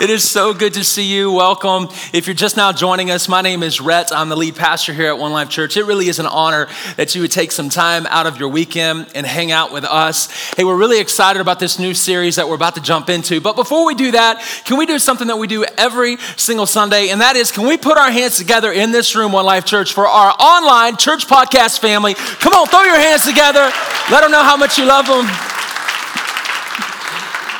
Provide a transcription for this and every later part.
It is so good to see you. Welcome. If you're just now joining us, my name is Rhett. I'm the lead pastor here at One Life Church. It really is an honor that you would take some time out of your weekend and hang out with us. Hey, we're really excited about this new series that we're about to jump into. But before we do that, can we do something that we do every single Sunday? And that is, can we put our hands together in this room, One Life Church, for our online church podcast family? Come on, throw your hands together. Let them know how much you love them.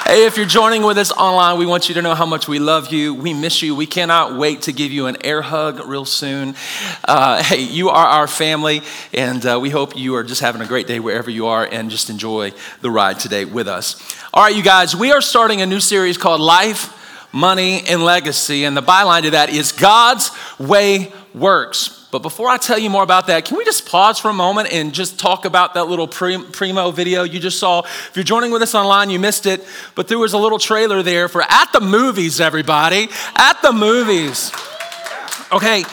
Hey, if you're joining with us online, we want you to know how much we love you. We miss you. We cannot wait to give you an air hug real soon. Uh, hey, you are our family, and uh, we hope you are just having a great day wherever you are and just enjoy the ride today with us. All right, you guys, we are starting a new series called Life, Money, and Legacy, and the byline to that is God's Way Works. But before I tell you more about that, can we just pause for a moment and just talk about that little primo video you just saw? If you're joining with us online, you missed it, but there was a little trailer there for At the Movies, everybody. At the Movies. Okay,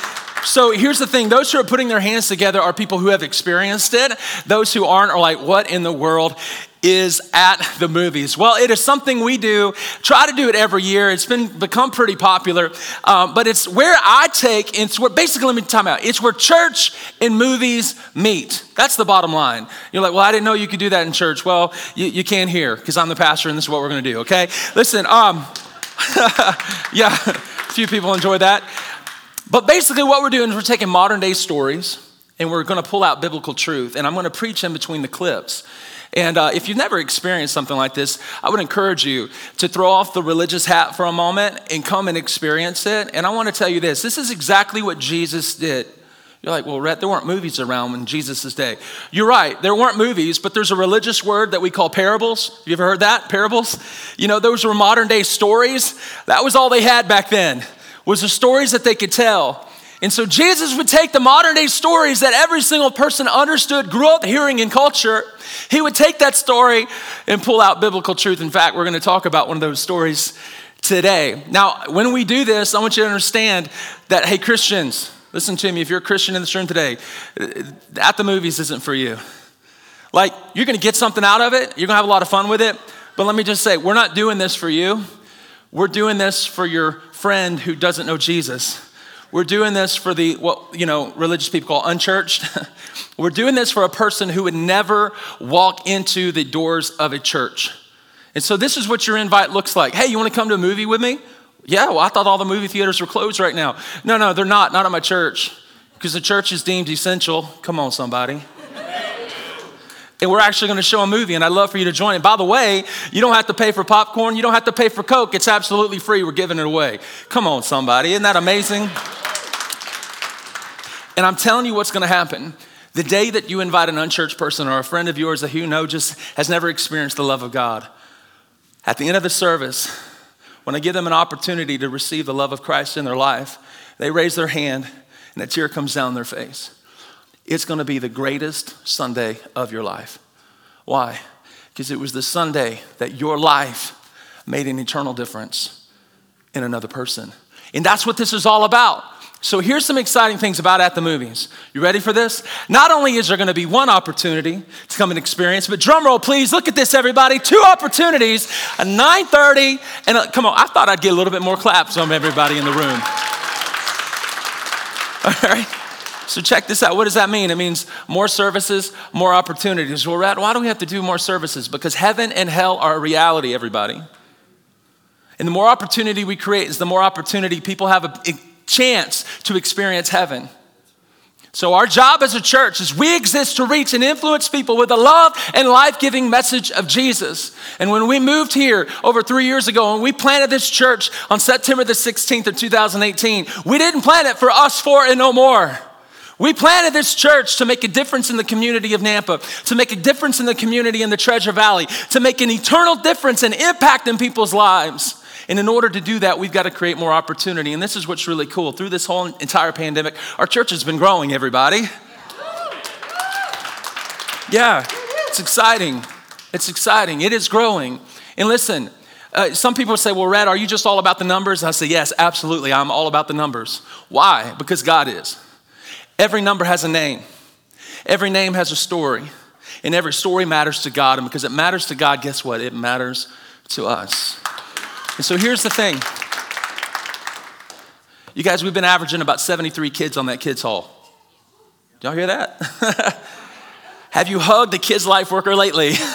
so here's the thing those who are putting their hands together are people who have experienced it. Those who aren't are like, what in the world is at the movies? Well, it is something we do, try to do it every year. It's been become pretty popular, um, but it's where I take, it's where basically, let me time out. It's where church and movies meet. That's the bottom line. You're like, well, I didn't know you could do that in church. Well, you, you can here because I'm the pastor and this is what we're going to do, okay? Listen, um, yeah, a few people enjoy that. But basically, what we're doing is we're taking modern day stories and we're going to pull out biblical truth, and I'm going to preach in between the clips. And uh, if you've never experienced something like this, I would encourage you to throw off the religious hat for a moment and come and experience it. And I want to tell you this this is exactly what Jesus did. You're like, well, Rhett, there weren't movies around in Jesus' day. You're right, there weren't movies, but there's a religious word that we call parables. You ever heard that? Parables? You know, those were modern day stories. That was all they had back then, was the stories that they could tell. And so Jesus would take the modern day stories that every single person understood, grew up hearing in culture. He would take that story and pull out biblical truth. In fact, we're going to talk about one of those stories today. Now, when we do this, I want you to understand that, hey, Christians, listen to me. If you're a Christian in this room today, at the movies isn't for you. Like, you're going to get something out of it, you're going to have a lot of fun with it. But let me just say, we're not doing this for you. We're doing this for your friend who doesn't know Jesus. We're doing this for the, what, you know, religious people call unchurched. We're doing this for a person who would never walk into the doors of a church. And so this is what your invite looks like. Hey, you want to come to a movie with me? Yeah, well, I thought all the movie theaters were closed right now. No, no, they're not, not at my church, because the church is deemed essential. Come on, somebody and we're actually going to show a movie, and I'd love for you to join. And by the way, you don't have to pay for popcorn, you don't have to pay for Coke. It's absolutely free. We're giving it away. Come on, somebody. Isn't that amazing? And I'm telling you what's going to happen. The day that you invite an unchurched person or a friend of yours that you know just has never experienced the love of God, at the end of the service, when I give them an opportunity to receive the love of Christ in their life, they raise their hand and a tear comes down their face it's going to be the greatest Sunday of your life. Why? Because it was the Sunday that your life made an eternal difference in another person. And that's what this is all about. So here's some exciting things about at the movies. You ready for this? Not only is there going to be one opportunity to come and experience, but drum roll please, look at this everybody, two opportunities, a 9:30 and a, come on, I thought I'd get a little bit more claps from everybody in the room. All right. So check this out. What does that mean? It means more services, more opportunities. Well, why do we have to do more services? Because heaven and hell are a reality, everybody. And the more opportunity we create is the more opportunity people have a chance to experience heaven. So, our job as a church is we exist to reach and influence people with the love and life giving message of Jesus. And when we moved here over three years ago and we planted this church on September the 16th of 2018, we didn't plant it for us for and no more. We planted this church to make a difference in the community of Nampa, to make a difference in the community in the Treasure Valley, to make an eternal difference and impact in people's lives. And in order to do that, we've got to create more opportunity. And this is what's really cool. Through this whole entire pandemic, our church has been growing, everybody. Yeah, it's exciting. It's exciting. It is growing. And listen, uh, some people say, well, Rhett, are you just all about the numbers? And I say, yes, absolutely. I'm all about the numbers. Why? Because God is. Every number has a name, every name has a story, and every story matters to God. And because it matters to God, guess what? It matters to us. And so here's the thing. You guys, we've been averaging about 73 kids on that kids' hall. Y'all hear that? Have you hugged a kids' life worker lately?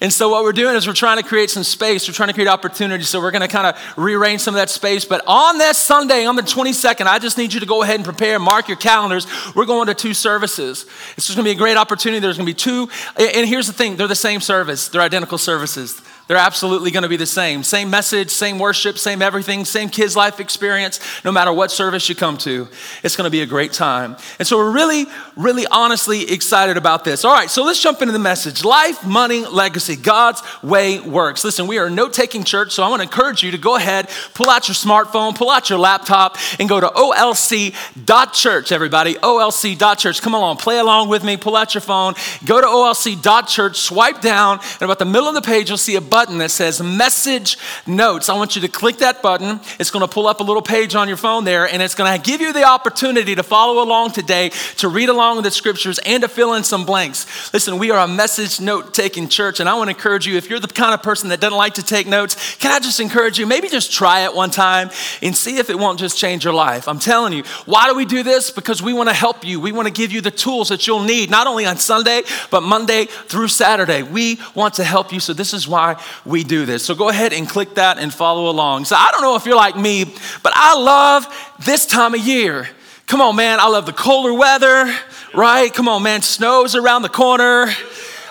And so, what we're doing is we're trying to create some space. We're trying to create opportunity. So, we're going to kind of rearrange some of that space. But on this Sunday, on the 22nd, I just need you to go ahead and prepare, mark your calendars. We're going to two services. This is going to be a great opportunity. There's going to be two. And here's the thing they're the same service, they're identical services. They're absolutely going to be the same. Same message, same worship, same everything, same kids' life experience, no matter what service you come to. It's going to be a great time. And so we're really, really honestly excited about this. All right, so let's jump into the message Life, money, legacy. God's way works. Listen, we are a note taking church, so I want to encourage you to go ahead, pull out your smartphone, pull out your laptop, and go to olc.church, everybody. olc.church. Come along, play along with me, pull out your phone, go to olc.church, swipe down, and about the middle of the page, you'll see a button that says message notes. I want you to click that button. It's going to pull up a little page on your phone there, and it's going to give you the opportunity to follow along today, to read along with the scriptures, and to fill in some blanks. Listen, we are a message note taking church, and I want to encourage you if you're the kind of person that doesn't like to take notes, can I just encourage you? Maybe just try it one time and see if it won't just change your life. I'm telling you, why do we do this? Because we want to help you. We want to give you the tools that you'll need, not only on Sunday, but Monday through Saturday. We want to help you, so this is why we do this. So go ahead and click that and follow along. So I don't know if you're like me, but I love this time of year. Come on, man. I love the colder weather, right? Come on, man. Snow's around the corner.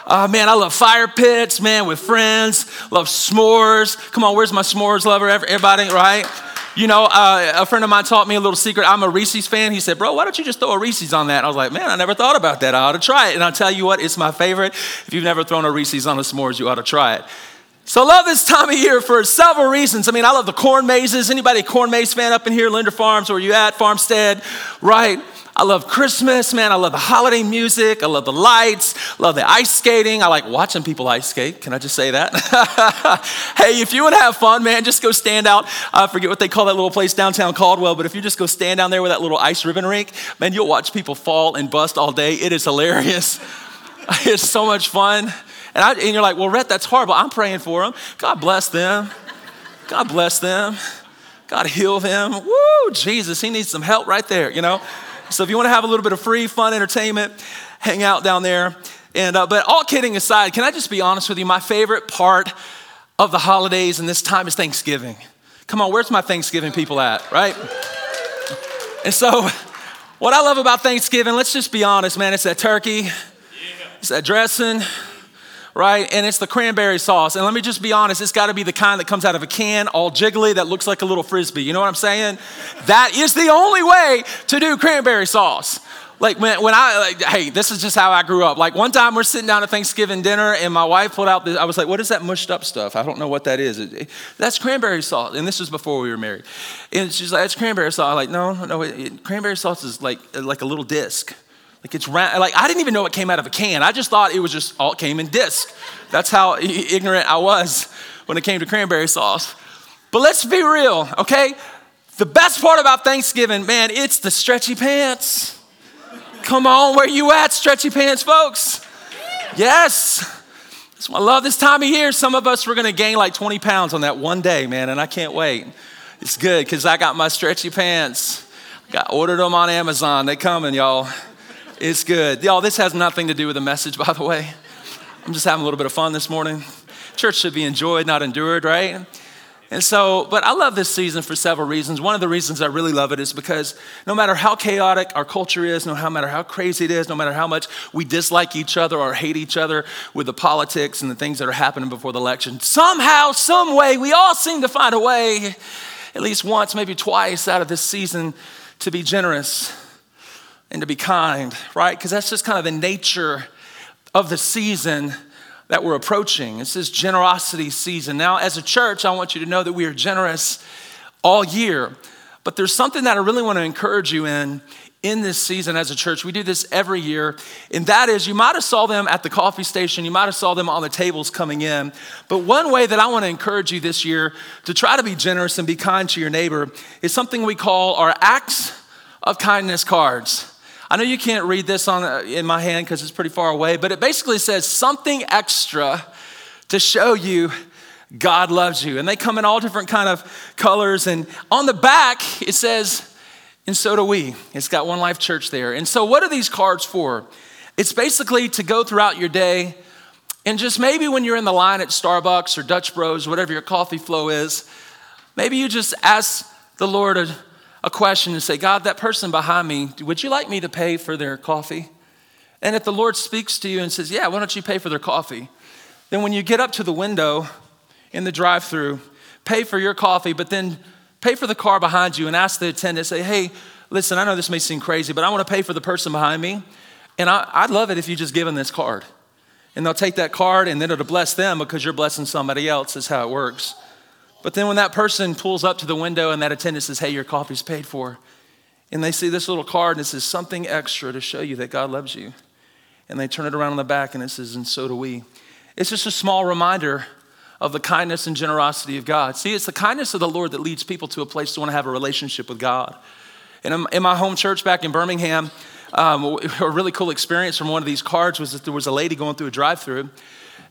Uh, man, I love fire pits, man, with friends. Love s'mores. Come on, where's my s'mores lover? Everybody, right? You know, uh, a friend of mine taught me a little secret. I'm a Reese's fan. He said, Bro, why don't you just throw a Reese's on that? I was like, Man, I never thought about that. I ought to try it. And I'll tell you what, it's my favorite. If you've never thrown a Reese's on a s'mores, you ought to try it. So I love this time of year for several reasons. I mean, I love the corn mazes. Anybody corn maze fan up in here, Linder Farms, where you at, Farmstead, right? I love Christmas, man. I love the holiday music. I love the lights. Love the ice skating. I like watching people ice skate. Can I just say that? hey, if you want to have fun, man, just go stand out. I forget what they call that little place downtown Caldwell, but if you just go stand down there with that little ice ribbon rink, man, you'll watch people fall and bust all day. It is hilarious. it's so much fun. And, I, and you're like, well, Rhett, that's horrible. I'm praying for them. God bless them. God bless them. God heal them. Woo, Jesus, he needs some help right there, you know? So if you want to have a little bit of free, fun entertainment, hang out down there. And, uh, but all kidding aside, can I just be honest with you? My favorite part of the holidays and this time is Thanksgiving. Come on, where's my Thanksgiving people at, right? And so, what I love about Thanksgiving, let's just be honest, man, it's that turkey, yeah. it's that dressing, right? And it's the cranberry sauce. And let me just be honest, it's got to be the kind that comes out of a can, all jiggly, that looks like a little frisbee. You know what I'm saying? That is the only way to do cranberry sauce. Like when, when I, like, hey, this is just how I grew up. Like one time we're sitting down at Thanksgiving dinner and my wife pulled out, the, I was like, what is that mushed up stuff? I don't know what that is. It, it, that's cranberry sauce. And this was before we were married. And she's like, it's cranberry sauce. I'm like, no, no, it, cranberry sauce is like, like a little disc. Like it's round, like I didn't even know it came out of a can. I just thought it was just all came in disc. That's how ignorant I was when it came to cranberry sauce. But let's be real, okay? The best part about Thanksgiving, man, it's the stretchy pants. Come on, where you at, stretchy pants, folks? Yes. I love this time of year. Some of us, we're gonna gain like 20 pounds on that one day, man, and I can't wait. It's good because I got my stretchy pants. I got ordered them on Amazon. They coming, y'all. It's good. Y'all, this has nothing to do with the message, by the way. I'm just having a little bit of fun this morning. Church should be enjoyed, not endured, right? And so, but I love this season for several reasons. One of the reasons I really love it is because no matter how chaotic our culture is, no matter how crazy it is, no matter how much we dislike each other or hate each other with the politics and the things that are happening before the election, somehow, some way, we all seem to find a way, at least once, maybe twice out of this season, to be generous and to be kind, right? Because that's just kind of the nature of the season that we're approaching. It's this generosity season. Now, as a church, I want you to know that we are generous all year. But there's something that I really want to encourage you in in this season as a church. We do this every year, and that is you might have saw them at the coffee station, you might have saw them on the tables coming in. But one way that I want to encourage you this year to try to be generous and be kind to your neighbor is something we call our acts of kindness cards. I know you can't read this on uh, in my hand because it's pretty far away, but it basically says something extra to show you God loves you. And they come in all different kind of colors and on the back it says and so do we. It's got One Life Church there. And so, what are these cards for? It's basically to go throughout your day and just maybe when you're in the line at Starbucks or Dutch Bros, whatever your coffee flow is, maybe you just ask the Lord a question and say, God, that person behind me, would you like me to pay for their coffee? And if the Lord speaks to you and says, Yeah, why don't you pay for their coffee? Then when you get up to the window in the drive through, pay for your coffee, but then pay for the car behind you and ask the attendant, say, hey, listen, I know this may seem crazy, but I want to pay for the person behind me. And I, would love it if you just give them this card. And they'll take that card and then it'll bless them because you're blessing somebody else, is how it works. But then when that person pulls up to the window and that attendant says, hey, your coffee's paid for, and they see this little card and it says something extra to show you that God loves you. And they turn it around on the back and it says, and so do we. It's just a small reminder of the kindness and generosity of God. See, it's the kindness of the Lord that leads people to a place to want to have a relationship with God. And in my home church back in Birmingham, um, a really cool experience from one of these cards was that there was a lady going through a drive through,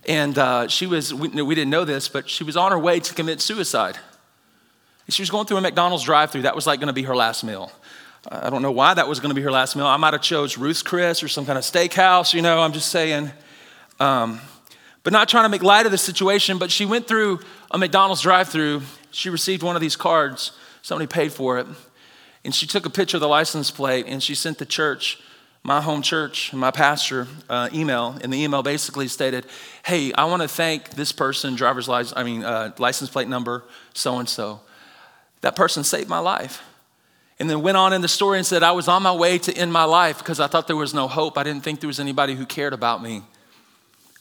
and uh, she was, we, we, didn't know this, but she was on her way to commit suicide. She was going through a McDonald's drive through. That was like going to be her last meal. I don't know why that was going to be her last meal. I might have chose Ruth's Chris or some kind of steakhouse, you know, I'm just saying. Um, but not trying to make light of the situation, but she went through a McDonald's drive through. She received one of these cards, somebody paid for it. And she took a picture of the license plate and she sent the church, my home church, my pastor, uh, email. And the email basically stated, Hey, I want to thank this person, driver's license, I mean, uh, license plate number, so and so. That person saved my life. And then went on in the story and said, I was on my way to end my life because I thought there was no hope. I didn't think there was anybody who cared about me.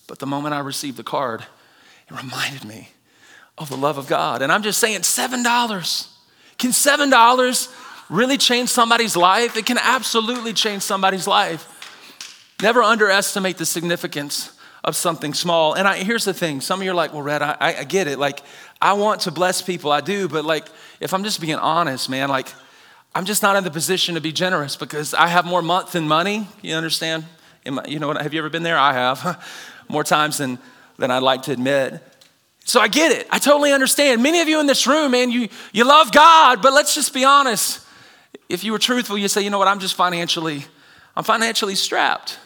But the moment I received the card, it reminded me of the love of God. And I'm just saying, $7. Can $7 really change somebody's life? It can absolutely change somebody's life. Never underestimate the significance of something small. And I, here's the thing some of you are like, well, Rhett, I, I get it. Like, I want to bless people, I do, but like, if I'm just being honest, man, like, I'm just not in the position to be generous because I have more month than money. You understand? you know, what? have you ever been there? I have. more times than, than I'd like to admit. So I get it. I totally understand. Many of you in this room, man, you, you love God, but let's just be honest. If you were truthful, you'd say, you know what, I'm just financially, I'm financially strapped.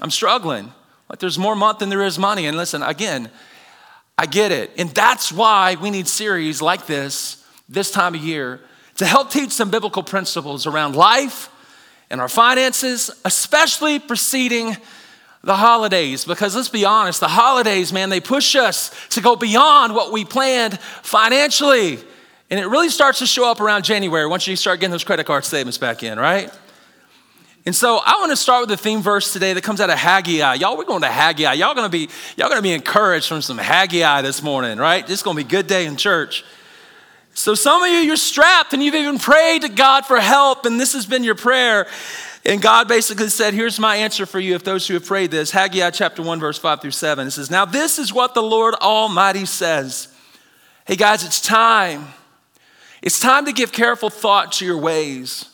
I'm struggling. Like there's more month than there is money. And listen, again, I get it. And that's why we need series like this, this time of year, to help teach some biblical principles around life and our finances, especially preceding the holidays because let's be honest, the holidays, man, they push us to go beyond what we planned financially. And it really starts to show up around January once you start getting those credit card statements back in, right? And so I want to start with the theme verse today that comes out of Haggai. Y'all, we're going to Haggai. Y'all gonna be, y'all gonna be encouraged from some Haggai this morning, right? This is gonna be a good day in church. So some of you, you're strapped and you've even prayed to God for help, and this has been your prayer. And God basically said, Here's my answer for you if those who have prayed this. Haggai chapter 1, verse 5 through 7. It says, Now this is what the Lord Almighty says. Hey guys, it's time. It's time to give careful thought to your ways.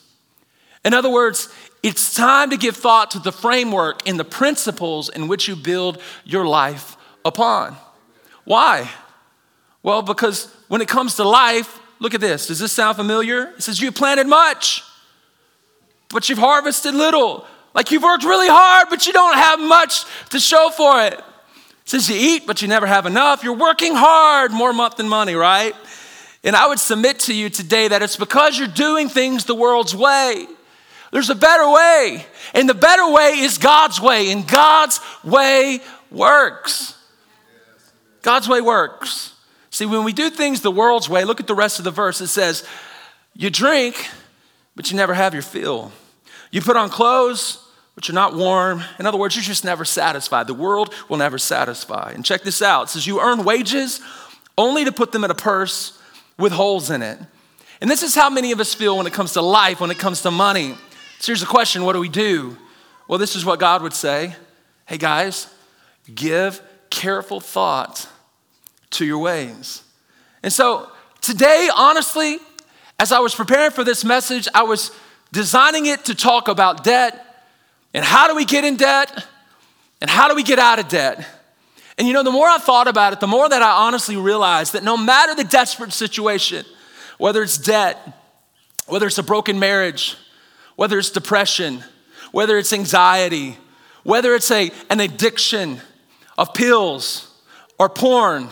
In other words, it's time to give thought to the framework and the principles in which you build your life upon. Why? Well, because when it comes to life, look at this. Does this sound familiar? It says, You planted much but you've harvested little. Like you've worked really hard, but you don't have much to show for it. Since you eat, but you never have enough, you're working hard, more month than money, right? And I would submit to you today that it's because you're doing things the world's way. There's a better way, and the better way is God's way, and God's way works. God's way works. See, when we do things the world's way, look at the rest of the verse. It says, You drink, but you never have your fill. You put on clothes, but you're not warm. In other words, you're just never satisfied. The world will never satisfy. And check this out it says, You earn wages only to put them in a purse with holes in it. And this is how many of us feel when it comes to life, when it comes to money. So here's the question what do we do? Well, this is what God would say Hey, guys, give careful thought to your ways. And so today, honestly, as I was preparing for this message, I was designing it to talk about debt and how do we get in debt and how do we get out of debt. And you know, the more I thought about it, the more that I honestly realized that no matter the desperate situation, whether it's debt, whether it's a broken marriage, whether it's depression, whether it's anxiety, whether it's a, an addiction of pills or porn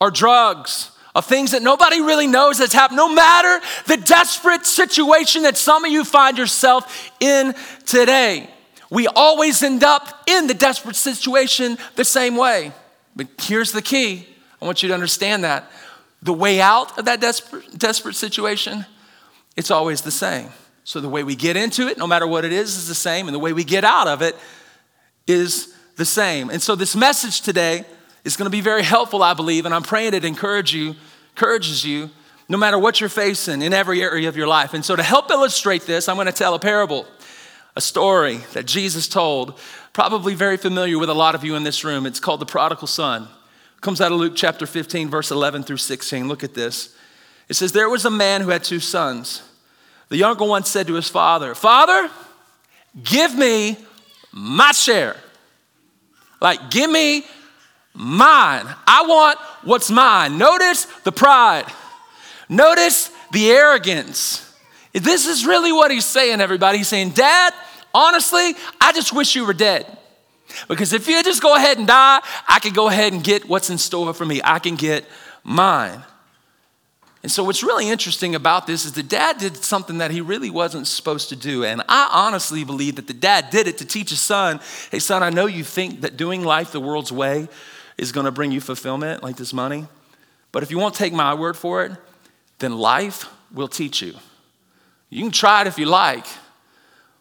or drugs, of things that nobody really knows that's happened, no matter the desperate situation that some of you find yourself in today. We always end up in the desperate situation the same way. But here's the key I want you to understand that. The way out of that desperate, desperate situation, it's always the same. So the way we get into it, no matter what it is, is the same. And the way we get out of it is the same. And so this message today is going to be very helpful, I believe. And I'm praying it encourage you, encourages you no matter what you're facing in every area of your life. And so to help illustrate this, I'm going to tell a parable a story that Jesus told, probably very familiar with a lot of you in this room. It's called the prodigal son. It comes out of Luke chapter 15, verse 11 through 16. Look at this. It says, There was a man who had two sons. The younger one said to his father, Father, give me my share. Like, give me mine. I want what's mine. Notice the pride. Notice the arrogance. This is really what he's saying, everybody. He's saying, Dad, honestly, I just wish you were dead. Because if you just go ahead and die, I can go ahead and get what's in store for me. I can get mine. And so, what's really interesting about this is the dad did something that he really wasn't supposed to do. And I honestly believe that the dad did it to teach his son hey, son, I know you think that doing life the world's way is going to bring you fulfillment, like this money. But if you won't take my word for it, then life will teach you. You can try it if you like,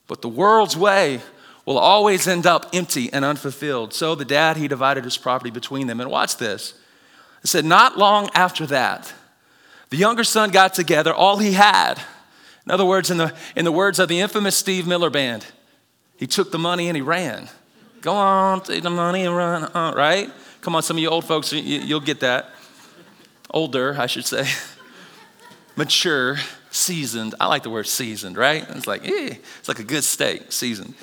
but the world's way will always end up empty and unfulfilled. So the dad, he divided his property between them. And watch this. It said, Not long after that, the younger son got together all he had. In other words, in the, in the words of the infamous Steve Miller Band, he took the money and he ran. Go on, take the money and run, uh, right? Come on, some of you old folks, you, you'll get that. Older, I should say. Mature seasoned. I like the word seasoned, right? It's like, eh, it's like a good steak, seasoned.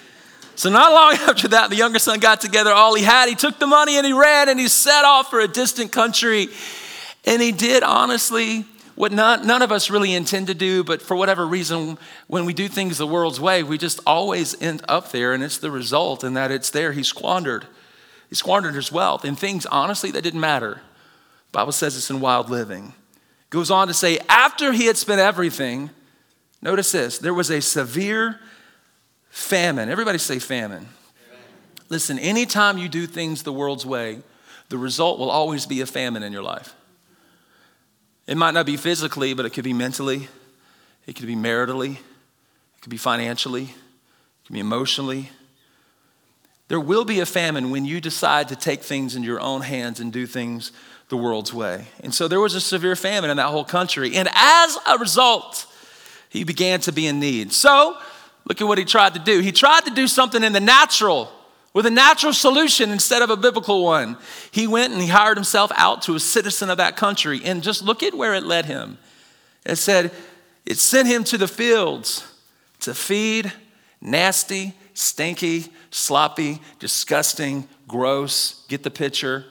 So, not long after that, the younger son got together all he had. He took the money and he ran and he set off for a distant country. And he did, honestly, what not, none of us really intend to do, but for whatever reason, when we do things the world's way, we just always end up there. And it's the result, and that it's there. He squandered. He squandered his wealth in things, honestly, that didn't matter. The Bible says it's in wild living. Goes on to say, after he had spent everything, notice this, there was a severe famine. Everybody say famine. Listen, anytime you do things the world's way, the result will always be a famine in your life. It might not be physically, but it could be mentally, it could be maritally, it could be financially, it could be emotionally. There will be a famine when you decide to take things in your own hands and do things the world's way. And so there was a severe famine in that whole country. And as a result, he began to be in need. So look at what he tried to do. He tried to do something in the natural with a natural solution instead of a biblical one. He went and he hired himself out to a citizen of that country. And just look at where it led him. It said, it sent him to the fields to feed nasty, stinky, sloppy, disgusting, gross, get the picture,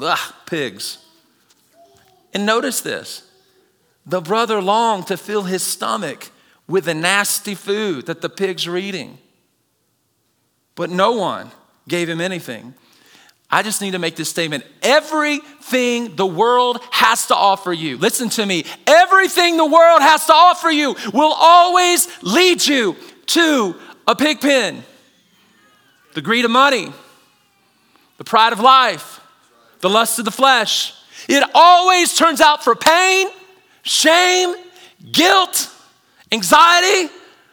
ugh, pigs. And notice this the brother longed to fill his stomach with the nasty food that the pigs were eating. But no one gave him anything. I just need to make this statement. Everything the world has to offer you, listen to me, everything the world has to offer you will always lead you to a pig pen. The greed of money, the pride of life, the lust of the flesh. It always turns out for pain, shame, guilt, anxiety,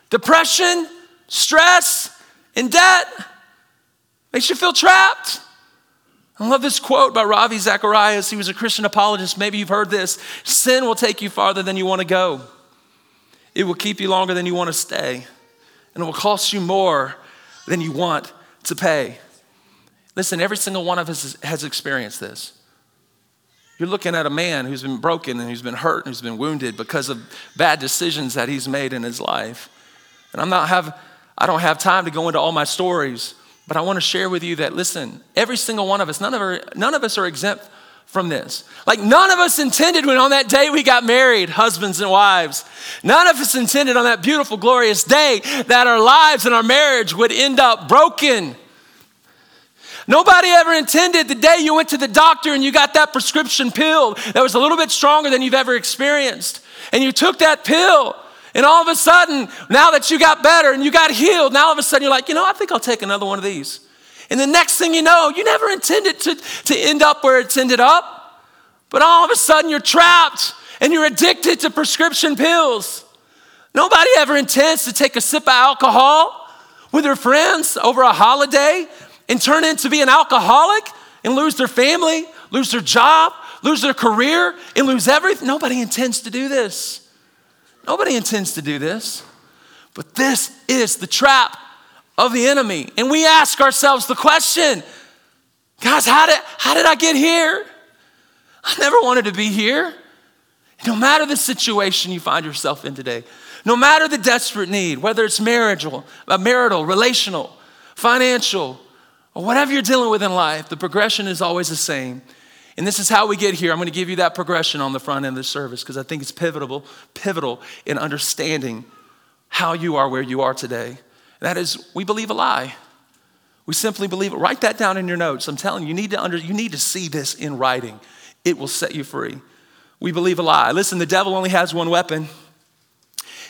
depression, stress, and debt, makes you feel trapped. I love this quote by Ravi Zacharias. He was a Christian apologist. Maybe you've heard this. Sin will take you farther than you want to go. It will keep you longer than you want to stay. And it will cost you more than you want to pay. Listen, every single one of us has experienced this. You're looking at a man who's been broken and who's been hurt and who's been wounded because of bad decisions that he's made in his life. And I'm not have I don't have time to go into all my stories, but I want to share with you that listen, every single one of us, none of, our, none of us are exempt from this. Like none of us intended when on that day we got married, husbands and wives. None of us intended on that beautiful, glorious day that our lives and our marriage would end up broken Nobody ever intended the day you went to the doctor and you got that prescription pill that was a little bit stronger than you've ever experienced. And you took that pill, and all of a sudden, now that you got better and you got healed, now all of a sudden you're like, you know, I think I'll take another one of these. And the next thing you know, you never intended to, to end up where it's ended up. But all of a sudden you're trapped and you're addicted to prescription pills. Nobody ever intends to take a sip of alcohol with their friends over a holiday and turn into be an alcoholic and lose their family, lose their job, lose their career, and lose everything. Nobody intends to do this. Nobody intends to do this. But this is the trap of the enemy. And we ask ourselves the question guys, how did, how did I get here? I never wanted to be here. No matter the situation you find yourself in today, no matter the desperate need, whether it's marital, uh, marital, relational, financial, or whatever you're dealing with in life, the progression is always the same. And this is how we get here. I'm going to give you that progression on the front end of the service because I think it's pivotal, pivotal in understanding how you are where you are today. That is, we believe a lie. We simply believe it. Write that down in your notes. I'm telling you, you need to under, you need to see this in writing. It will set you free. We believe a lie. Listen, the devil only has one weapon.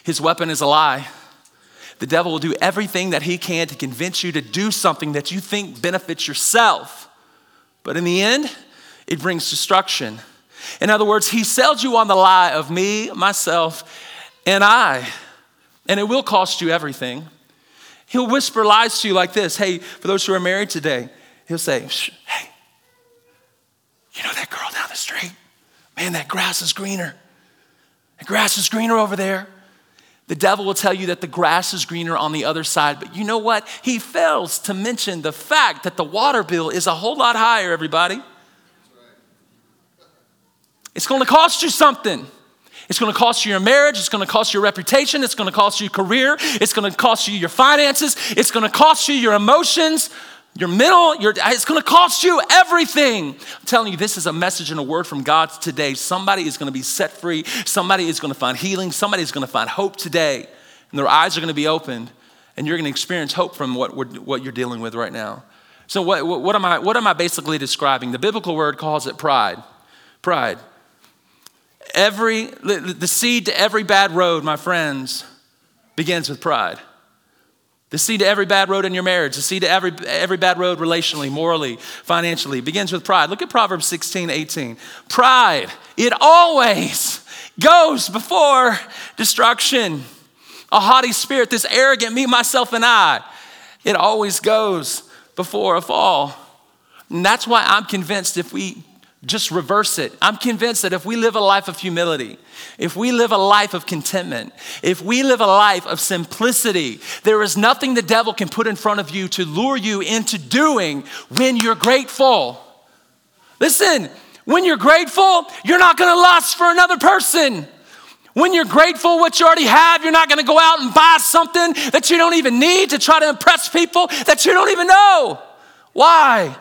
His weapon is a lie. The devil will do everything that he can to convince you to do something that you think benefits yourself. But in the end, it brings destruction. In other words, he sells you on the lie of me, myself, and I. And it will cost you everything. He'll whisper lies to you like this Hey, for those who are married today, he'll say, Hey, you know that girl down the street? Man, that grass is greener. The grass is greener over there. The devil will tell you that the grass is greener on the other side, but you know what? He fails to mention the fact that the water bill is a whole lot higher, everybody. It's gonna cost you something. It's gonna cost you your marriage, it's gonna cost you your reputation, it's gonna cost you your career, it's gonna cost you your finances, it's gonna cost you your emotions, your middle, your, it's gonna cost you everything. I'm telling you, this is a message and a word from God today. Somebody is gonna be set free. Somebody is gonna find healing. Somebody is gonna find hope today. And their eyes are gonna be opened. And you're gonna experience hope from what, what you're dealing with right now. So, what, what, am I, what am I basically describing? The biblical word calls it pride. Pride. Every, the seed to every bad road, my friends, begins with pride. The seed to every bad road in your marriage, the seed to every, every bad road relationally, morally, financially, begins with pride. Look at Proverbs 16, 18. Pride, it always goes before destruction. A haughty spirit, this arrogant me, myself, and I, it always goes before a fall. And that's why I'm convinced if we just reverse it. I'm convinced that if we live a life of humility, if we live a life of contentment, if we live a life of simplicity, there is nothing the devil can put in front of you to lure you into doing when you're grateful. Listen, when you're grateful, you're not gonna lust for another person. When you're grateful what you already have, you're not gonna go out and buy something that you don't even need to try to impress people that you don't even know. Why?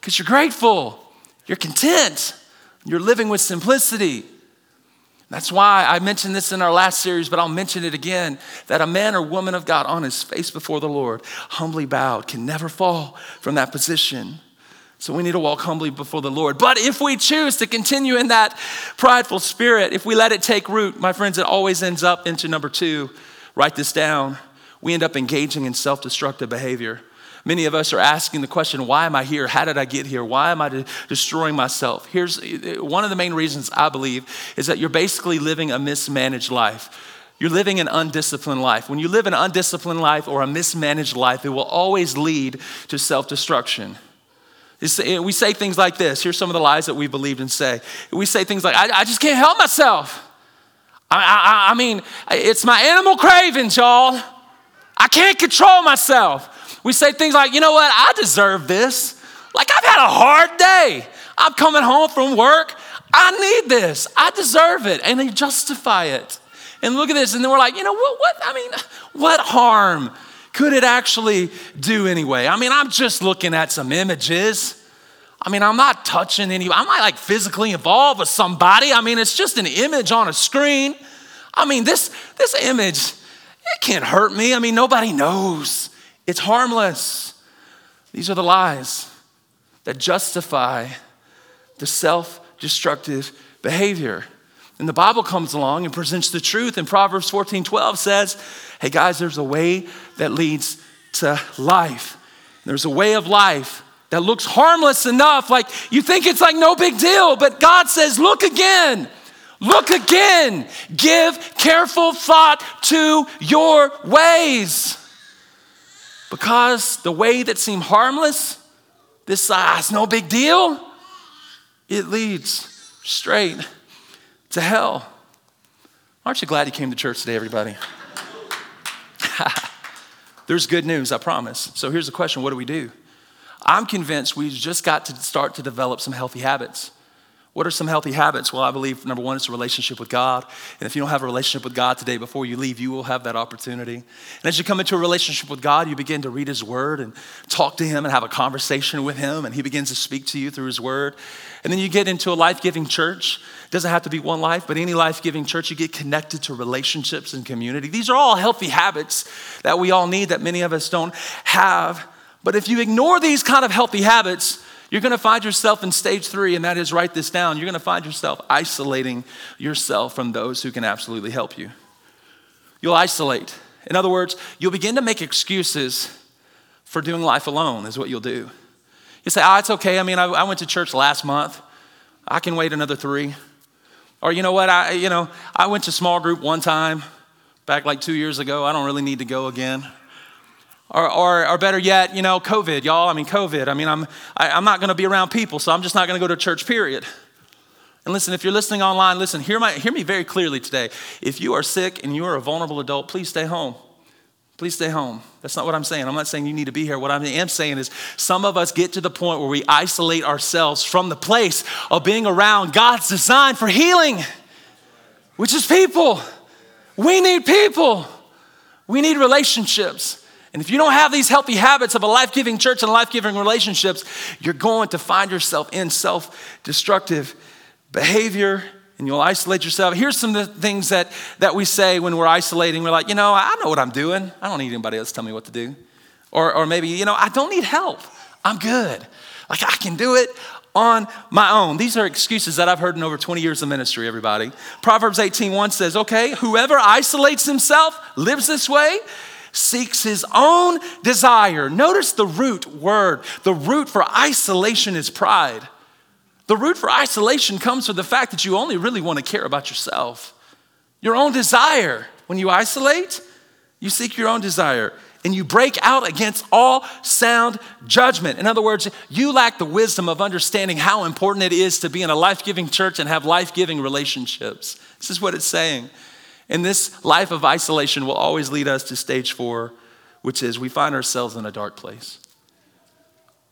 Because you're grateful. You're content. You're living with simplicity. That's why I mentioned this in our last series, but I'll mention it again that a man or woman of God on his face before the Lord, humbly bowed, can never fall from that position. So we need to walk humbly before the Lord. But if we choose to continue in that prideful spirit, if we let it take root, my friends, it always ends up into number two. Write this down. We end up engaging in self destructive behavior. Many of us are asking the question, why am I here? How did I get here? Why am I de- destroying myself? Here's one of the main reasons I believe is that you're basically living a mismanaged life. you're living an undisciplined life. When you live an undisciplined life or a mismanaged life, it will always lead to self destruction. We say things like this. Here's some of the lies that we believed and say. We say things like, I, I just can't help myself. I, I, I mean, it's my animal cravings, y'all. I can't control myself. We say things like, you know what? I deserve this. Like, I've had a hard day. I'm coming home from work. I need this. I deserve it. And they justify it. And look at this. And then we're like, you know, what, what? I mean, what harm could it actually do anyway? I mean, I'm just looking at some images. I mean, I'm not touching any, I'm not like physically involved with somebody. I mean, it's just an image on a screen. I mean, this, this image, it can't hurt me. I mean, nobody knows. It's harmless. These are the lies that justify the self destructive behavior. And the Bible comes along and presents the truth. And Proverbs 14 12 says, Hey guys, there's a way that leads to life. There's a way of life that looks harmless enough, like you think it's like no big deal, but God says, Look again. Look again. Give careful thought to your ways. Because the way that seemed harmless, this uh, no big deal, it leads straight to hell. Aren't you glad you came to church today, everybody? There's good news, I promise. So here's the question what do we do? I'm convinced we've just got to start to develop some healthy habits. What are some healthy habits? Well, I believe number one is a relationship with God. And if you don't have a relationship with God today, before you leave, you will have that opportunity. And as you come into a relationship with God, you begin to read His Word and talk to Him and have a conversation with Him, and He begins to speak to you through His Word. And then you get into a life giving church. It doesn't have to be one life, but any life giving church, you get connected to relationships and community. These are all healthy habits that we all need that many of us don't have. But if you ignore these kind of healthy habits, you're going to find yourself in stage three, and that is write this down. You're going to find yourself isolating yourself from those who can absolutely help you. You'll isolate. In other words, you'll begin to make excuses for doing life alone, is what you'll do. You say, oh, it's okay. I mean, I, I went to church last month. I can wait another three. Or you know what? I, you know, I went to small group one time back like two years ago. I don't really need to go again. Or, or, or better yet, you know, COVID, y'all. I mean, COVID. I mean, I'm, I, am i am not going to be around people, so I'm just not going to go to church, period. And listen, if you're listening online, listen, hear, my, hear me very clearly today. If you are sick and you are a vulnerable adult, please stay home. Please stay home. That's not what I'm saying. I'm not saying you need to be here. What I am saying is some of us get to the point where we isolate ourselves from the place of being around God's design for healing, which is people. We need people. We need relationships. And if you don't have these healthy habits of a life giving church and life giving relationships, you're going to find yourself in self destructive behavior and you'll isolate yourself. Here's some of the things that, that we say when we're isolating. We're like, you know, I know what I'm doing. I don't need anybody else to tell me what to do. Or, or maybe, you know, I don't need help. I'm good. Like, I can do it on my own. These are excuses that I've heard in over 20 years of ministry, everybody. Proverbs 18:1 says, okay, whoever isolates himself lives this way seeks his own desire. Notice the root word. The root for isolation is pride. The root for isolation comes from the fact that you only really want to care about yourself, your own desire. When you isolate, you seek your own desire and you break out against all sound judgment. In other words, you lack the wisdom of understanding how important it is to be in a life giving church and have life giving relationships. This is what it's saying. And this life of isolation will always lead us to stage four, which is we find ourselves in a dark place.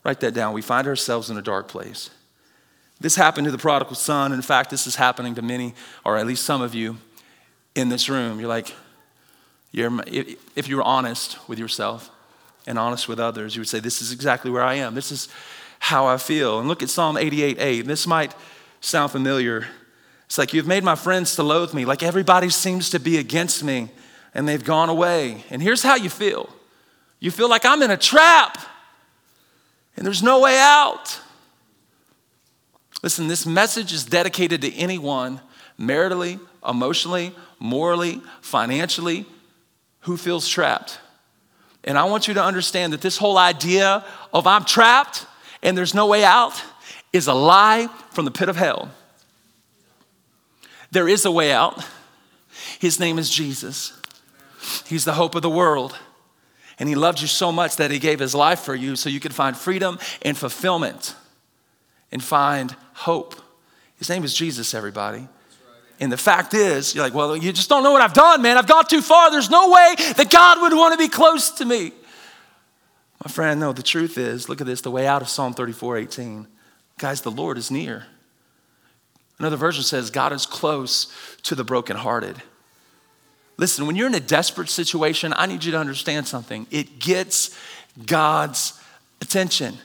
Write that down. We find ourselves in a dark place. This happened to the prodigal son. In fact, this is happening to many, or at least some of you in this room. You're like, you're, if you were honest with yourself and honest with others, you would say, This is exactly where I am. This is how I feel. And look at Psalm 88 8. This might sound familiar it's like you've made my friends to loathe me, like everybody seems to be against me and they've gone away. And here's how you feel you feel like I'm in a trap and there's no way out. Listen, this message is dedicated to anyone maritally, emotionally, morally, financially who feels trapped. And I want you to understand that this whole idea of I'm trapped and there's no way out is a lie from the pit of hell. There is a way out. His name is Jesus. He's the hope of the world. And He loved you so much that He gave His life for you so you could find freedom and fulfillment and find hope. His name is Jesus, everybody. And the fact is, you're like, well, you just don't know what I've done, man. I've gone too far. There's no way that God would want to be close to me. My friend, no, the truth is, look at this, the way out of Psalm 34 18. Guys, the Lord is near. Another version says, God is close to the brokenhearted. Listen, when you're in a desperate situation, I need you to understand something. It gets God's attention.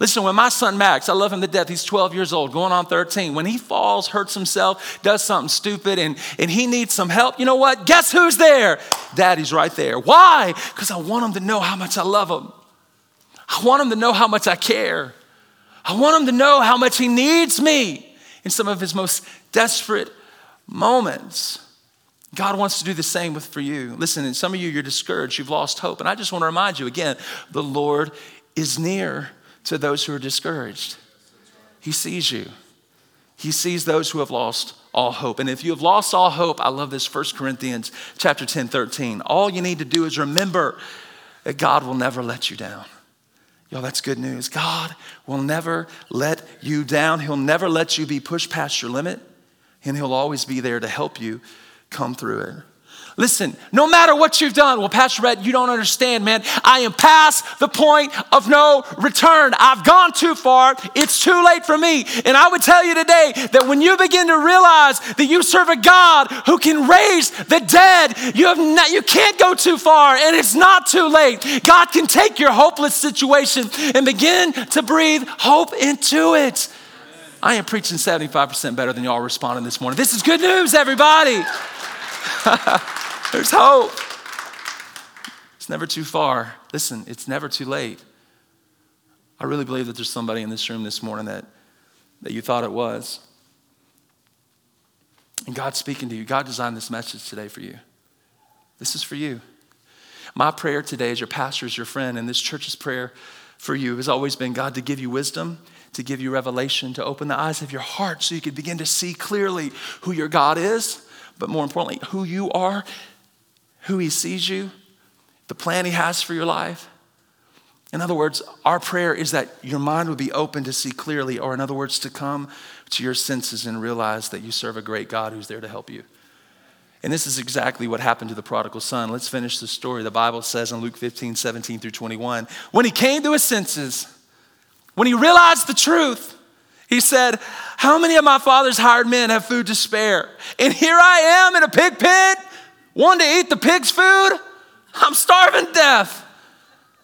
Listen, when my son Max, I love him to death, he's 12 years old, going on 13. When he falls, hurts himself, does something stupid, and, and he needs some help, you know what? Guess who's there? Daddy's right there. Why? Because I want him to know how much I love him. I want him to know how much I care. I want him to know how much he needs me in some of his most desperate moments. God wants to do the same with for you. Listen, and some of you, you're discouraged, you've lost hope. And I just want to remind you again the Lord is near to those who are discouraged. He sees you. He sees those who have lost all hope. And if you have lost all hope, I love this 1 Corinthians chapter 10, 13. All you need to do is remember that God will never let you down. Yo, that's good news. God will never let you down. He'll never let you be pushed past your limit, and He'll always be there to help you come through it. Listen, no matter what you've done, well, Pastor Rhett, you don't understand, man. I am past the point of no return. I've gone too far. It's too late for me. And I would tell you today that when you begin to realize that you serve a God who can raise the dead, you, have not, you can't go too far and it's not too late. God can take your hopeless situation and begin to breathe hope into it. I am preaching 75% better than y'all responding this morning. This is good news, everybody. There's hope. It's never too far. Listen, it's never too late. I really believe that there's somebody in this room this morning that, that you thought it was. And God's speaking to you. God designed this message today for you. This is for you. My prayer today, as your pastor, as your friend, and this church's prayer for you has always been God to give you wisdom, to give you revelation, to open the eyes of your heart so you can begin to see clearly who your God is, but more importantly, who you are who He sees you, the plan He has for your life. In other words, our prayer is that your mind would be open to see clearly, or in other words, to come to your senses and realize that you serve a great God who's there to help you. And this is exactly what happened to the prodigal son. Let's finish the story. The Bible says in Luke 15, 17 through 21, when he came to his senses, when he realized the truth, he said, How many of my father's hired men have food to spare? And here I am in a pig pit one to eat the pig's food? I'm starving to death.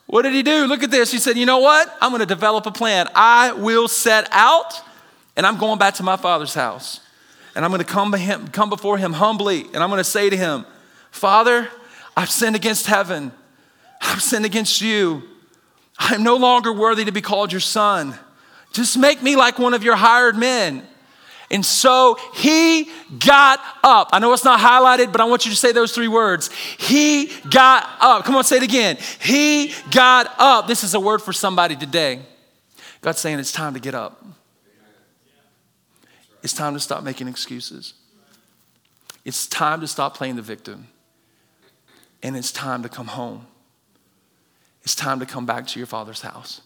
What did he do? Look at this. He said, You know what? I'm going to develop a plan. I will set out and I'm going back to my father's house. And I'm going to come, him, come before him humbly and I'm going to say to him, Father, I've sinned against heaven. I've sinned against you. I'm no longer worthy to be called your son. Just make me like one of your hired men. And so he got up. I know it's not highlighted, but I want you to say those three words. He got up. Come on, say it again. He got up. This is a word for somebody today. God's saying it's time to get up. It's time to stop making excuses. It's time to stop playing the victim. And it's time to come home. It's time to come back to your father's house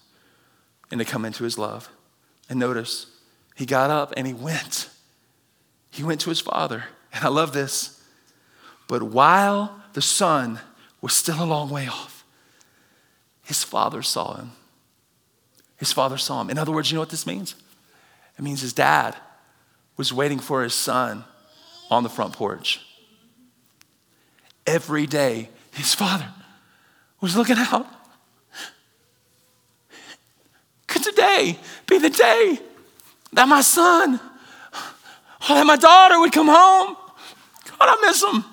and to come into his love. And notice, he got up and he went. He went to his father. And I love this. But while the son was still a long way off, his father saw him. His father saw him. In other words, you know what this means? It means his dad was waiting for his son on the front porch. Every day, his father was looking out. Could today be the day that my son or that my daughter would come home. God, I miss them.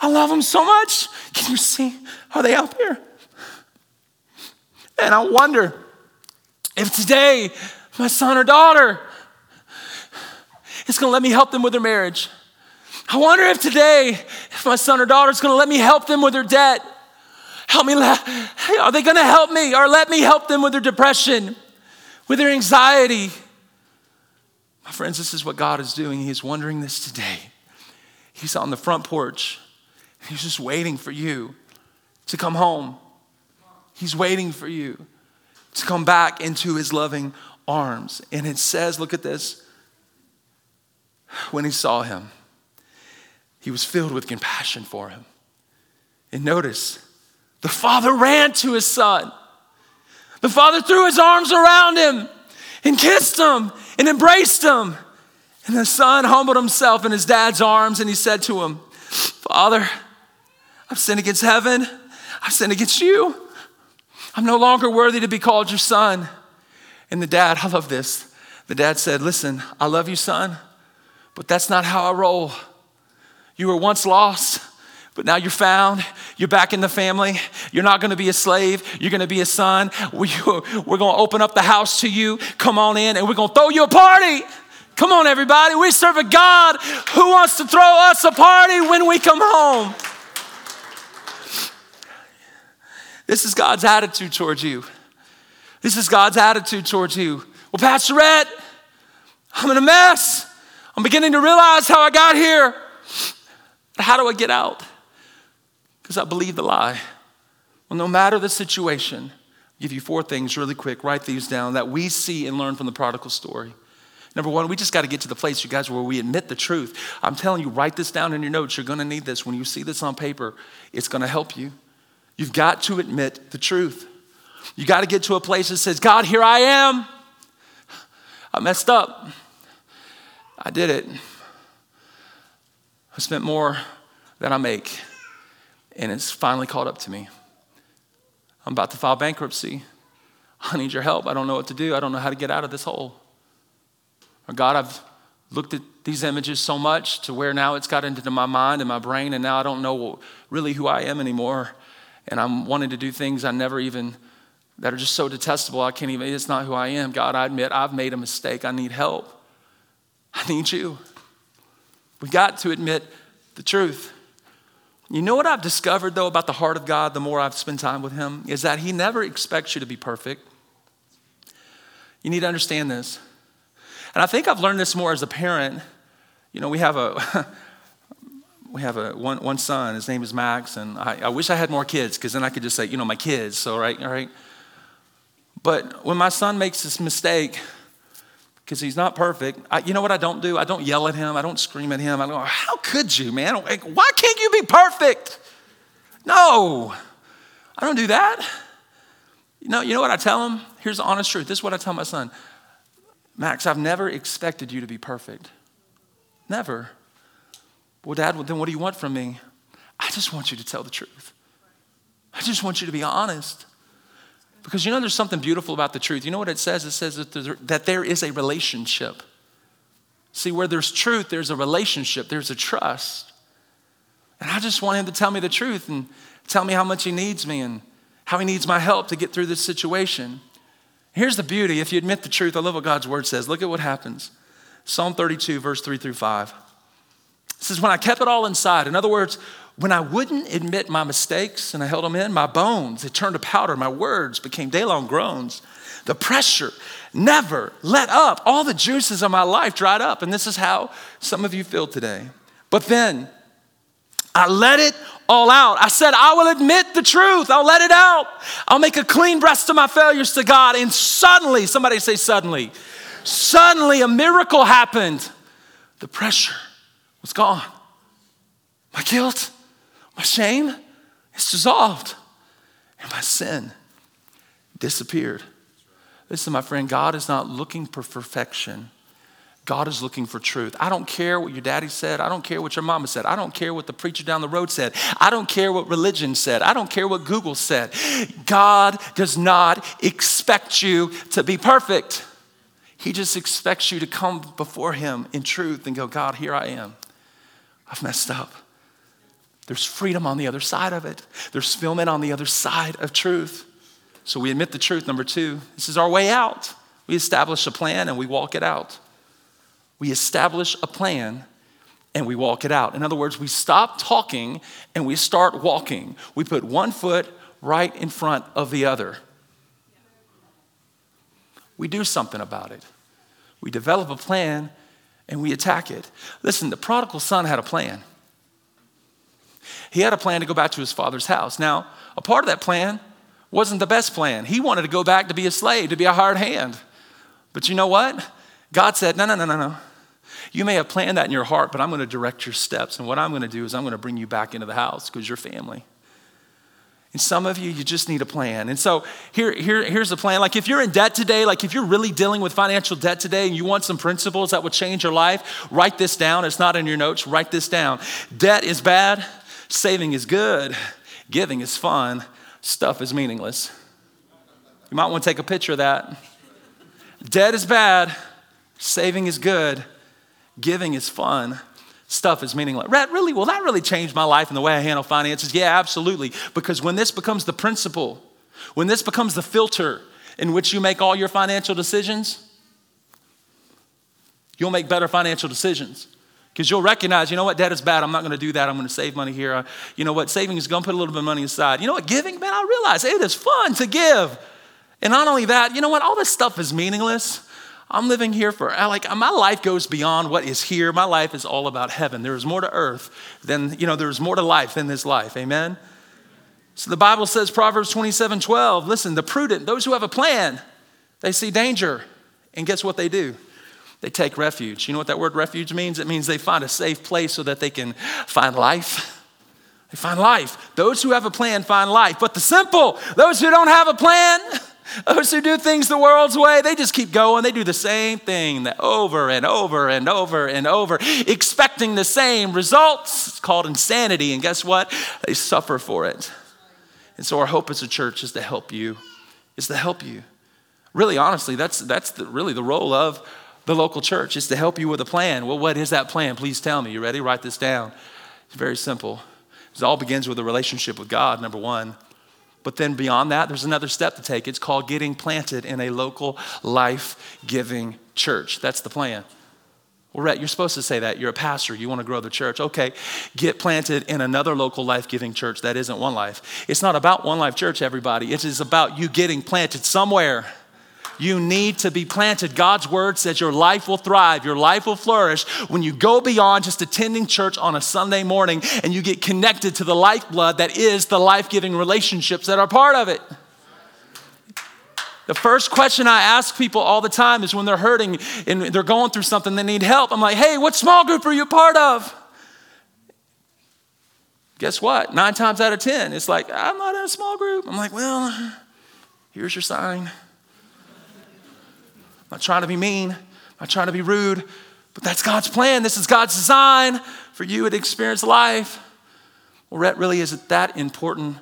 I love them so much. Can you see? Are they out there? And I wonder if today my son or daughter is going to let me help them with their marriage. I wonder if today, if my son or daughter is going to let me help them with their debt. Help me, are they going to help me or let me help them with their depression? With their anxiety. My Friends, this is what God is doing. He is wondering this today. He's on the front porch. He's just waiting for you to come home. He's waiting for you to come back into his loving arms. And it says, look at this. When he saw him, he was filled with compassion for him. And notice, the father ran to his son. The father threw his arms around him and kissed him and embraced him. And the son humbled himself in his dad's arms and he said to him, Father, I've sinned against heaven. I've sinned against you. I'm no longer worthy to be called your son. And the dad, I love this. The dad said, Listen, I love you, son, but that's not how I roll. You were once lost, but now you're found. You're back in the family. You're not to be a slave. You're to be a son. We, are to open up the house to you. Come on in, and we're to throw you a party. Come on, everybody. We serve a God who wants to throw us a party when we come home. This is God's attitude towards you. This is God's attitude towards you. Well, Pastor Rhett, I'm in a mess. I'm beginning to realize how I got here. How do I get out? Because I believe the lie. Well, no matter the situation, I'll give you four things really quick. Write these down that we see and learn from the prodigal story. Number one, we just got to get to the place, you guys, where we admit the truth. I'm telling you, write this down in your notes. You're going to need this. When you see this on paper, it's going to help you. You've got to admit the truth. You got to get to a place that says, God, here I am. I messed up. I did it. I spent more than I make, and it's finally caught up to me. I'm about to file bankruptcy. I need your help. I don't know what to do. I don't know how to get out of this hole. Or God, I've looked at these images so much to where now it's got into my mind and my brain, and now I don't know really who I am anymore. And I'm wanting to do things I never even, that are just so detestable, I can't even, it's not who I am. God, I admit I've made a mistake. I need help. I need you. We got to admit the truth. You know what I've discovered, though, about the heart of God the more I've spent time with Him? Is that He never expects you to be perfect. You need to understand this. And I think I've learned this more as a parent. You know, we have a. we have a one, one son his name is max and i, I wish i had more kids because then i could just say you know my kids so right all right but when my son makes this mistake because he's not perfect. I, you know what i don't do? I don't yell at him. I don't scream at him. I don't how could you man? Why can't you be perfect? No. I don't do that. You know, you know what i tell him? Here's the honest truth. This is what i tell my son. Max, I've never expected you to be perfect. Never. Well, Dad, then what do you want from me? I just want you to tell the truth. I just want you to be honest. Because you know, there's something beautiful about the truth. You know what it says? It says that there is a relationship. See, where there's truth, there's a relationship, there's a trust. And I just want him to tell me the truth and tell me how much he needs me and how he needs my help to get through this situation. Here's the beauty if you admit the truth, I love what God's word says. Look at what happens. Psalm 32, verse 3 through 5. It says, When I kept it all inside, in other words, when I wouldn't admit my mistakes and I held them in, my bones, it turned to powder. My words became day long groans. The pressure never let up. All the juices of my life dried up. And this is how some of you feel today. But then I let it all out. I said, I will admit the truth. I'll let it out. I'll make a clean breast of my failures to God. And suddenly, somebody say, suddenly, suddenly a miracle happened. The pressure was gone. My guilt, my shame, is dissolved. And my sin disappeared. Listen, my friend, God is not looking for perfection. God is looking for truth. I don't care what your daddy said. I don't care what your mama said. I don't care what the preacher down the road said. I don't care what religion said. I don't care what Google said. God does not expect you to be perfect. He just expects you to come before Him in truth and go, God, here I am. I've messed up. There's freedom on the other side of it, there's fulfillment on the other side of truth. So we admit the truth. Number two, this is our way out. We establish a plan and we walk it out we establish a plan and we walk it out. In other words, we stop talking and we start walking. We put one foot right in front of the other. We do something about it. We develop a plan and we attack it. Listen, the prodigal son had a plan. He had a plan to go back to his father's house. Now, a part of that plan wasn't the best plan. He wanted to go back to be a slave, to be a hard hand. But you know what? God said, No, no, no, no, no. You may have planned that in your heart, but I'm going to direct your steps. And what I'm going to do is I'm going to bring you back into the house because you're family. And some of you, you just need a plan. And so here, here, here's the plan. Like if you're in debt today, like if you're really dealing with financial debt today and you want some principles that would change your life, write this down. It's not in your notes. Write this down. Debt is bad, saving is good, giving is fun, stuff is meaningless. You might want to take a picture of that. Debt is bad, saving is good, giving is fun, stuff is meaningless. Rhett, really, will that really change my life and the way I handle finances? Yeah, absolutely. Because when this becomes the principle, when this becomes the filter in which you make all your financial decisions, you'll make better financial decisions. Because you'll recognize, you know what, debt is bad. I'm not going to do that. I'm going to save money here. you know what, saving is going to put a little bit of money aside. You know what, giving, man, I realize it is fun to give. And not only that, you know what, all this stuff is meaningless. I'm living here for, like, my life goes beyond what is here. My life is all about heaven. There is more to earth than, you know, there's more to life than this life. Amen? So the Bible says, Proverbs 27 12, listen, the prudent, those who have a plan, they see danger. And guess what they do? They take refuge. You know what that word refuge means? It means they find a safe place so that they can find life. They find life. Those who have a plan find life. But the simple, those who don't have a plan, those who do things the world's way, they just keep going. They do the same thing over and over and over and over, expecting the same results. It's called insanity. And guess what? They suffer for it. And so our hope as a church is to help you, is to help you. Really, honestly, that's, that's the, really the role of the local church, is to help you with a plan. Well, what is that plan? Please tell me. You ready? Write this down. It's very simple. It all begins with a relationship with God, number one. But then beyond that, there's another step to take. It's called getting planted in a local life giving church. That's the plan. Well, Rhett, you're supposed to say that. You're a pastor. You want to grow the church. Okay, get planted in another local life giving church that isn't One Life. It's not about One Life Church, everybody. It is about you getting planted somewhere. You need to be planted. God's word says your life will thrive, your life will flourish when you go beyond just attending church on a Sunday morning and you get connected to the lifeblood that is the life giving relationships that are part of it. The first question I ask people all the time is when they're hurting and they're going through something, they need help. I'm like, hey, what small group are you part of? Guess what? Nine times out of 10, it's like, I'm not in a small group. I'm like, well, here's your sign not trying to be mean, not trying to be rude, but that's God's plan. This is God's design for you to experience life. Well, Rhett, really, is it that important?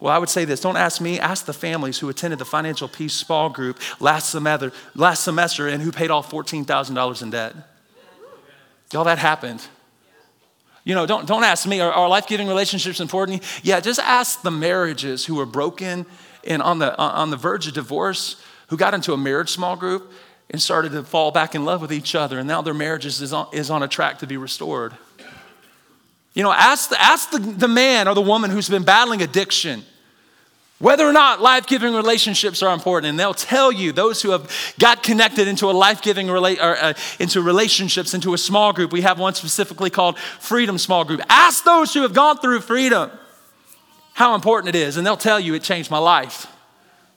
Well, I would say this don't ask me, ask the families who attended the Financial Peace Small Group last semester, last semester and who paid off $14,000 in debt. Y'all, that happened. You know, don't, don't ask me, are, are life giving relationships important? Yeah, just ask the marriages who were broken and on the, on the verge of divorce who got into a marriage small group and started to fall back in love with each other, and now their marriage is on, is on a track to be restored. You know, ask, the, ask the, the man or the woman who's been battling addiction whether or not life giving relationships are important. And they'll tell you, those who have got connected into a life giving rela- or, uh, into relationships, into a small group. We have one specifically called Freedom Small Group. Ask those who have gone through freedom how important it is, and they'll tell you it changed my life.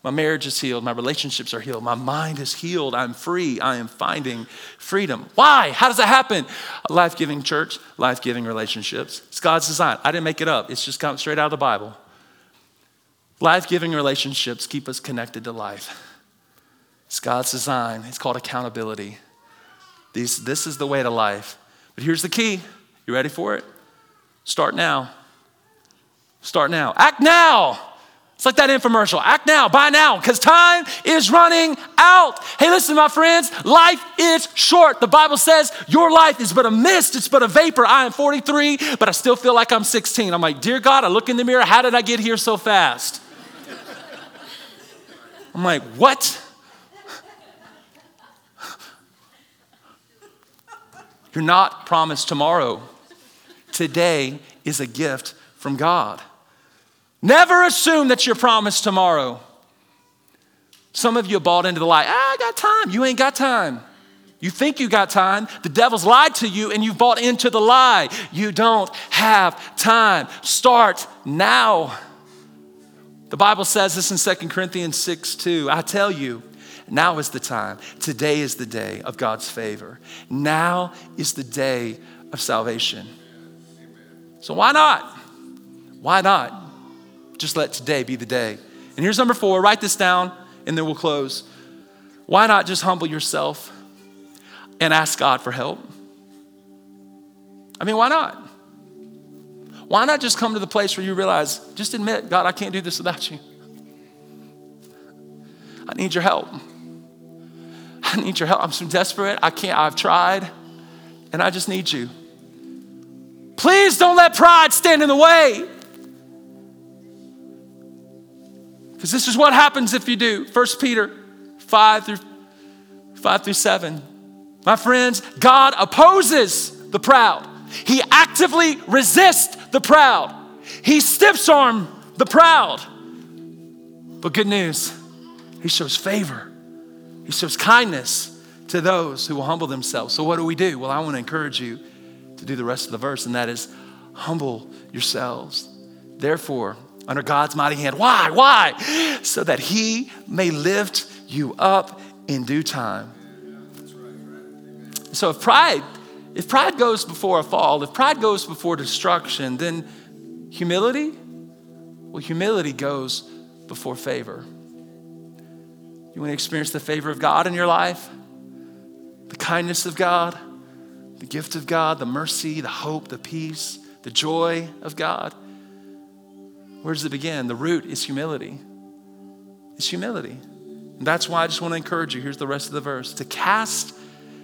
My marriage is healed. My relationships are healed. My mind is healed. I'm free. I am finding freedom. Why? How does that happen? Life giving church, life giving relationships. It's God's design. I didn't make it up, it's just come straight out of the Bible. Life giving relationships keep us connected to life. It's God's design. It's called accountability. These, this is the way to life. But here's the key. You ready for it? Start now. Start now. Act now. It's like that infomercial act now, buy now, because time is running out. Hey, listen, my friends, life is short. The Bible says your life is but a mist, it's but a vapor. I am 43, but I still feel like I'm 16. I'm like, Dear God, I look in the mirror, how did I get here so fast? I'm like, What? You're not promised tomorrow. Today is a gift from God. Never assume that you're promised tomorrow. Some of you bought into the lie, ah, I got time. You ain't got time. You think you got time. The devil's lied to you and you've bought into the lie. You don't have time. Start now. The Bible says this in 2 Corinthians 6 2. I tell you, now is the time. Today is the day of God's favor. Now is the day of salvation. So why not? Why not? Just let today be the day. And here's number four write this down and then we'll close. Why not just humble yourself and ask God for help? I mean, why not? Why not just come to the place where you realize, just admit, God, I can't do this without you. I need your help. I need your help. I'm so desperate. I can't, I've tried, and I just need you. Please don't let pride stand in the way. Because this is what happens if you do. 1 Peter 5 through 5 through 7. My friends, God opposes the proud. He actively resists the proud. He stiffs arm the proud. But good news, he shows favor. He shows kindness to those who will humble themselves. So, what do we do? Well, I want to encourage you to do the rest of the verse, and that is humble yourselves. Therefore, under God's mighty hand. Why? Why? So that He may lift you up in due time. So, if pride, if pride goes before a fall, if pride goes before destruction, then humility, well, humility goes before favor. You want to experience the favor of God in your life? The kindness of God, the gift of God, the mercy, the hope, the peace, the joy of God. Where does it begin? The root is humility. It's humility. And that's why I just want to encourage you. Here's the rest of the verse to cast,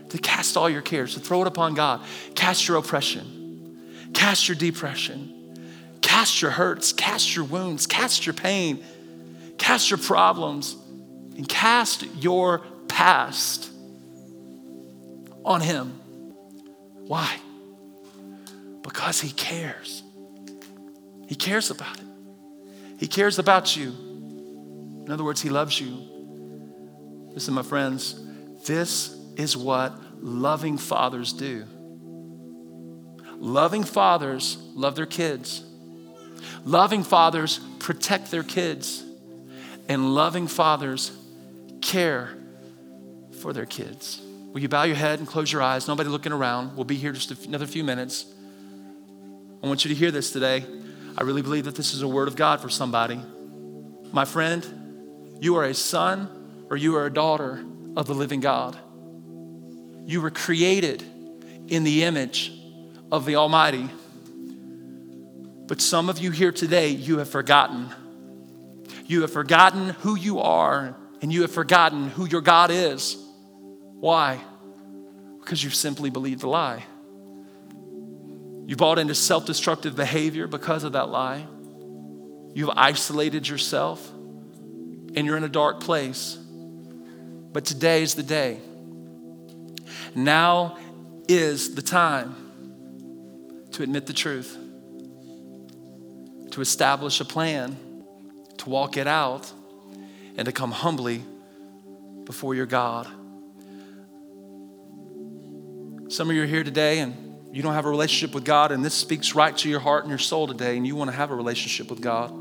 to cast all your cares, to throw it upon God. Cast your oppression, cast your depression, cast your hurts, cast your wounds, cast your pain, cast your problems and cast your past on Him. Why? Because He cares. He cares about it. He cares about you. In other words, He loves you. Listen, my friends, this is what loving fathers do. Loving fathers love their kids. Loving fathers protect their kids. And loving fathers care for their kids. Will you bow your head and close your eyes? Nobody looking around. We'll be here just another few minutes. I want you to hear this today. I really believe that this is a word of God for somebody. My friend, you are a son or you are a daughter of the living God. You were created in the image of the Almighty. But some of you here today, you have forgotten. You have forgotten who you are and you have forgotten who your God is. Why? Because you've simply believed the lie. You bought into self destructive behavior because of that lie. You've isolated yourself and you're in a dark place. But today is the day. Now is the time to admit the truth, to establish a plan, to walk it out and to come humbly before your God. Some of you are here today and you don't have a relationship with God, and this speaks right to your heart and your soul today, and you want to have a relationship with God.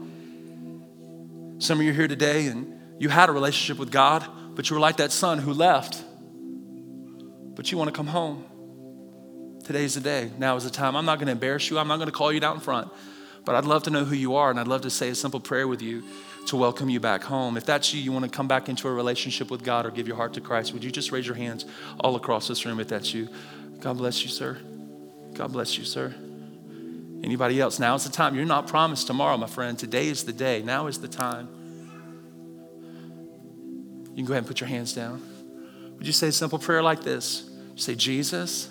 Some of you are here today and you had a relationship with God, but you were like that son who left, but you want to come home. Today's the day. Now is the time. I'm not going to embarrass you. I'm not going to call you down in front, but I'd love to know who you are, and I'd love to say a simple prayer with you to welcome you back home. If that's you, you want to come back into a relationship with God or give your heart to Christ, would you just raise your hands all across this room if that's you? God bless you, sir. God bless you, sir. Anybody else? Now is the time. You're not promised tomorrow, my friend. Today is the day. Now is the time. You can go ahead and put your hands down. Would you say a simple prayer like this? Say, Jesus,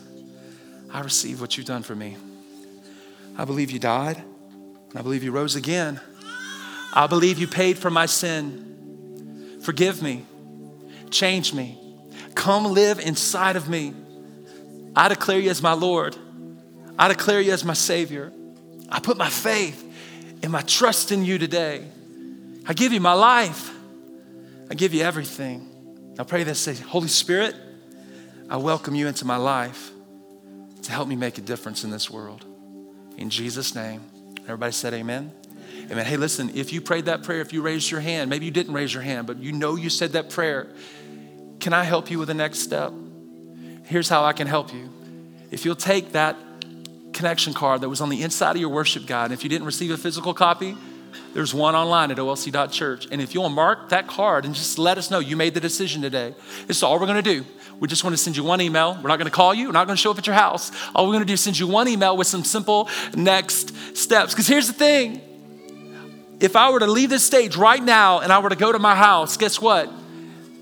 I receive what you've done for me. I believe you died, and I believe you rose again. I believe you paid for my sin. Forgive me. Change me. Come live inside of me. I declare you as my Lord. I declare you as my Savior. I put my faith and my trust in you today. I give you my life. I give you everything. I pray this say, Holy Spirit, I welcome you into my life to help me make a difference in this world. In Jesus' name. Everybody said amen. Amen. Hey, listen, if you prayed that prayer, if you raised your hand, maybe you didn't raise your hand, but you know you said that prayer, can I help you with the next step? Here's how I can help you. If you'll take that connection card that was on the inside of your worship guide, and if you didn't receive a physical copy, there's one online at olc.church. And if you'll mark that card and just let us know you made the decision today, this is all we're gonna do. We just wanna send you one email. We're not gonna call you, we're not gonna show up at your house. All we're gonna do is send you one email with some simple next steps. Because here's the thing if I were to leave this stage right now and I were to go to my house, guess what?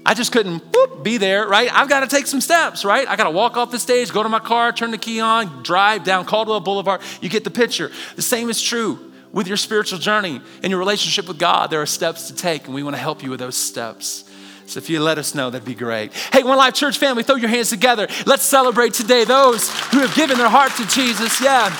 I just couldn't be there, right? I've got to take some steps, right? I got to walk off the stage, go to my car, turn the key on, drive down Caldwell Boulevard. You get the picture. The same is true with your spiritual journey and your relationship with God. There are steps to take, and we want to help you with those steps. So if you let us know, that'd be great. Hey, One Life Church family, throw your hands together. Let's celebrate today those who have given their heart to Jesus. Yeah.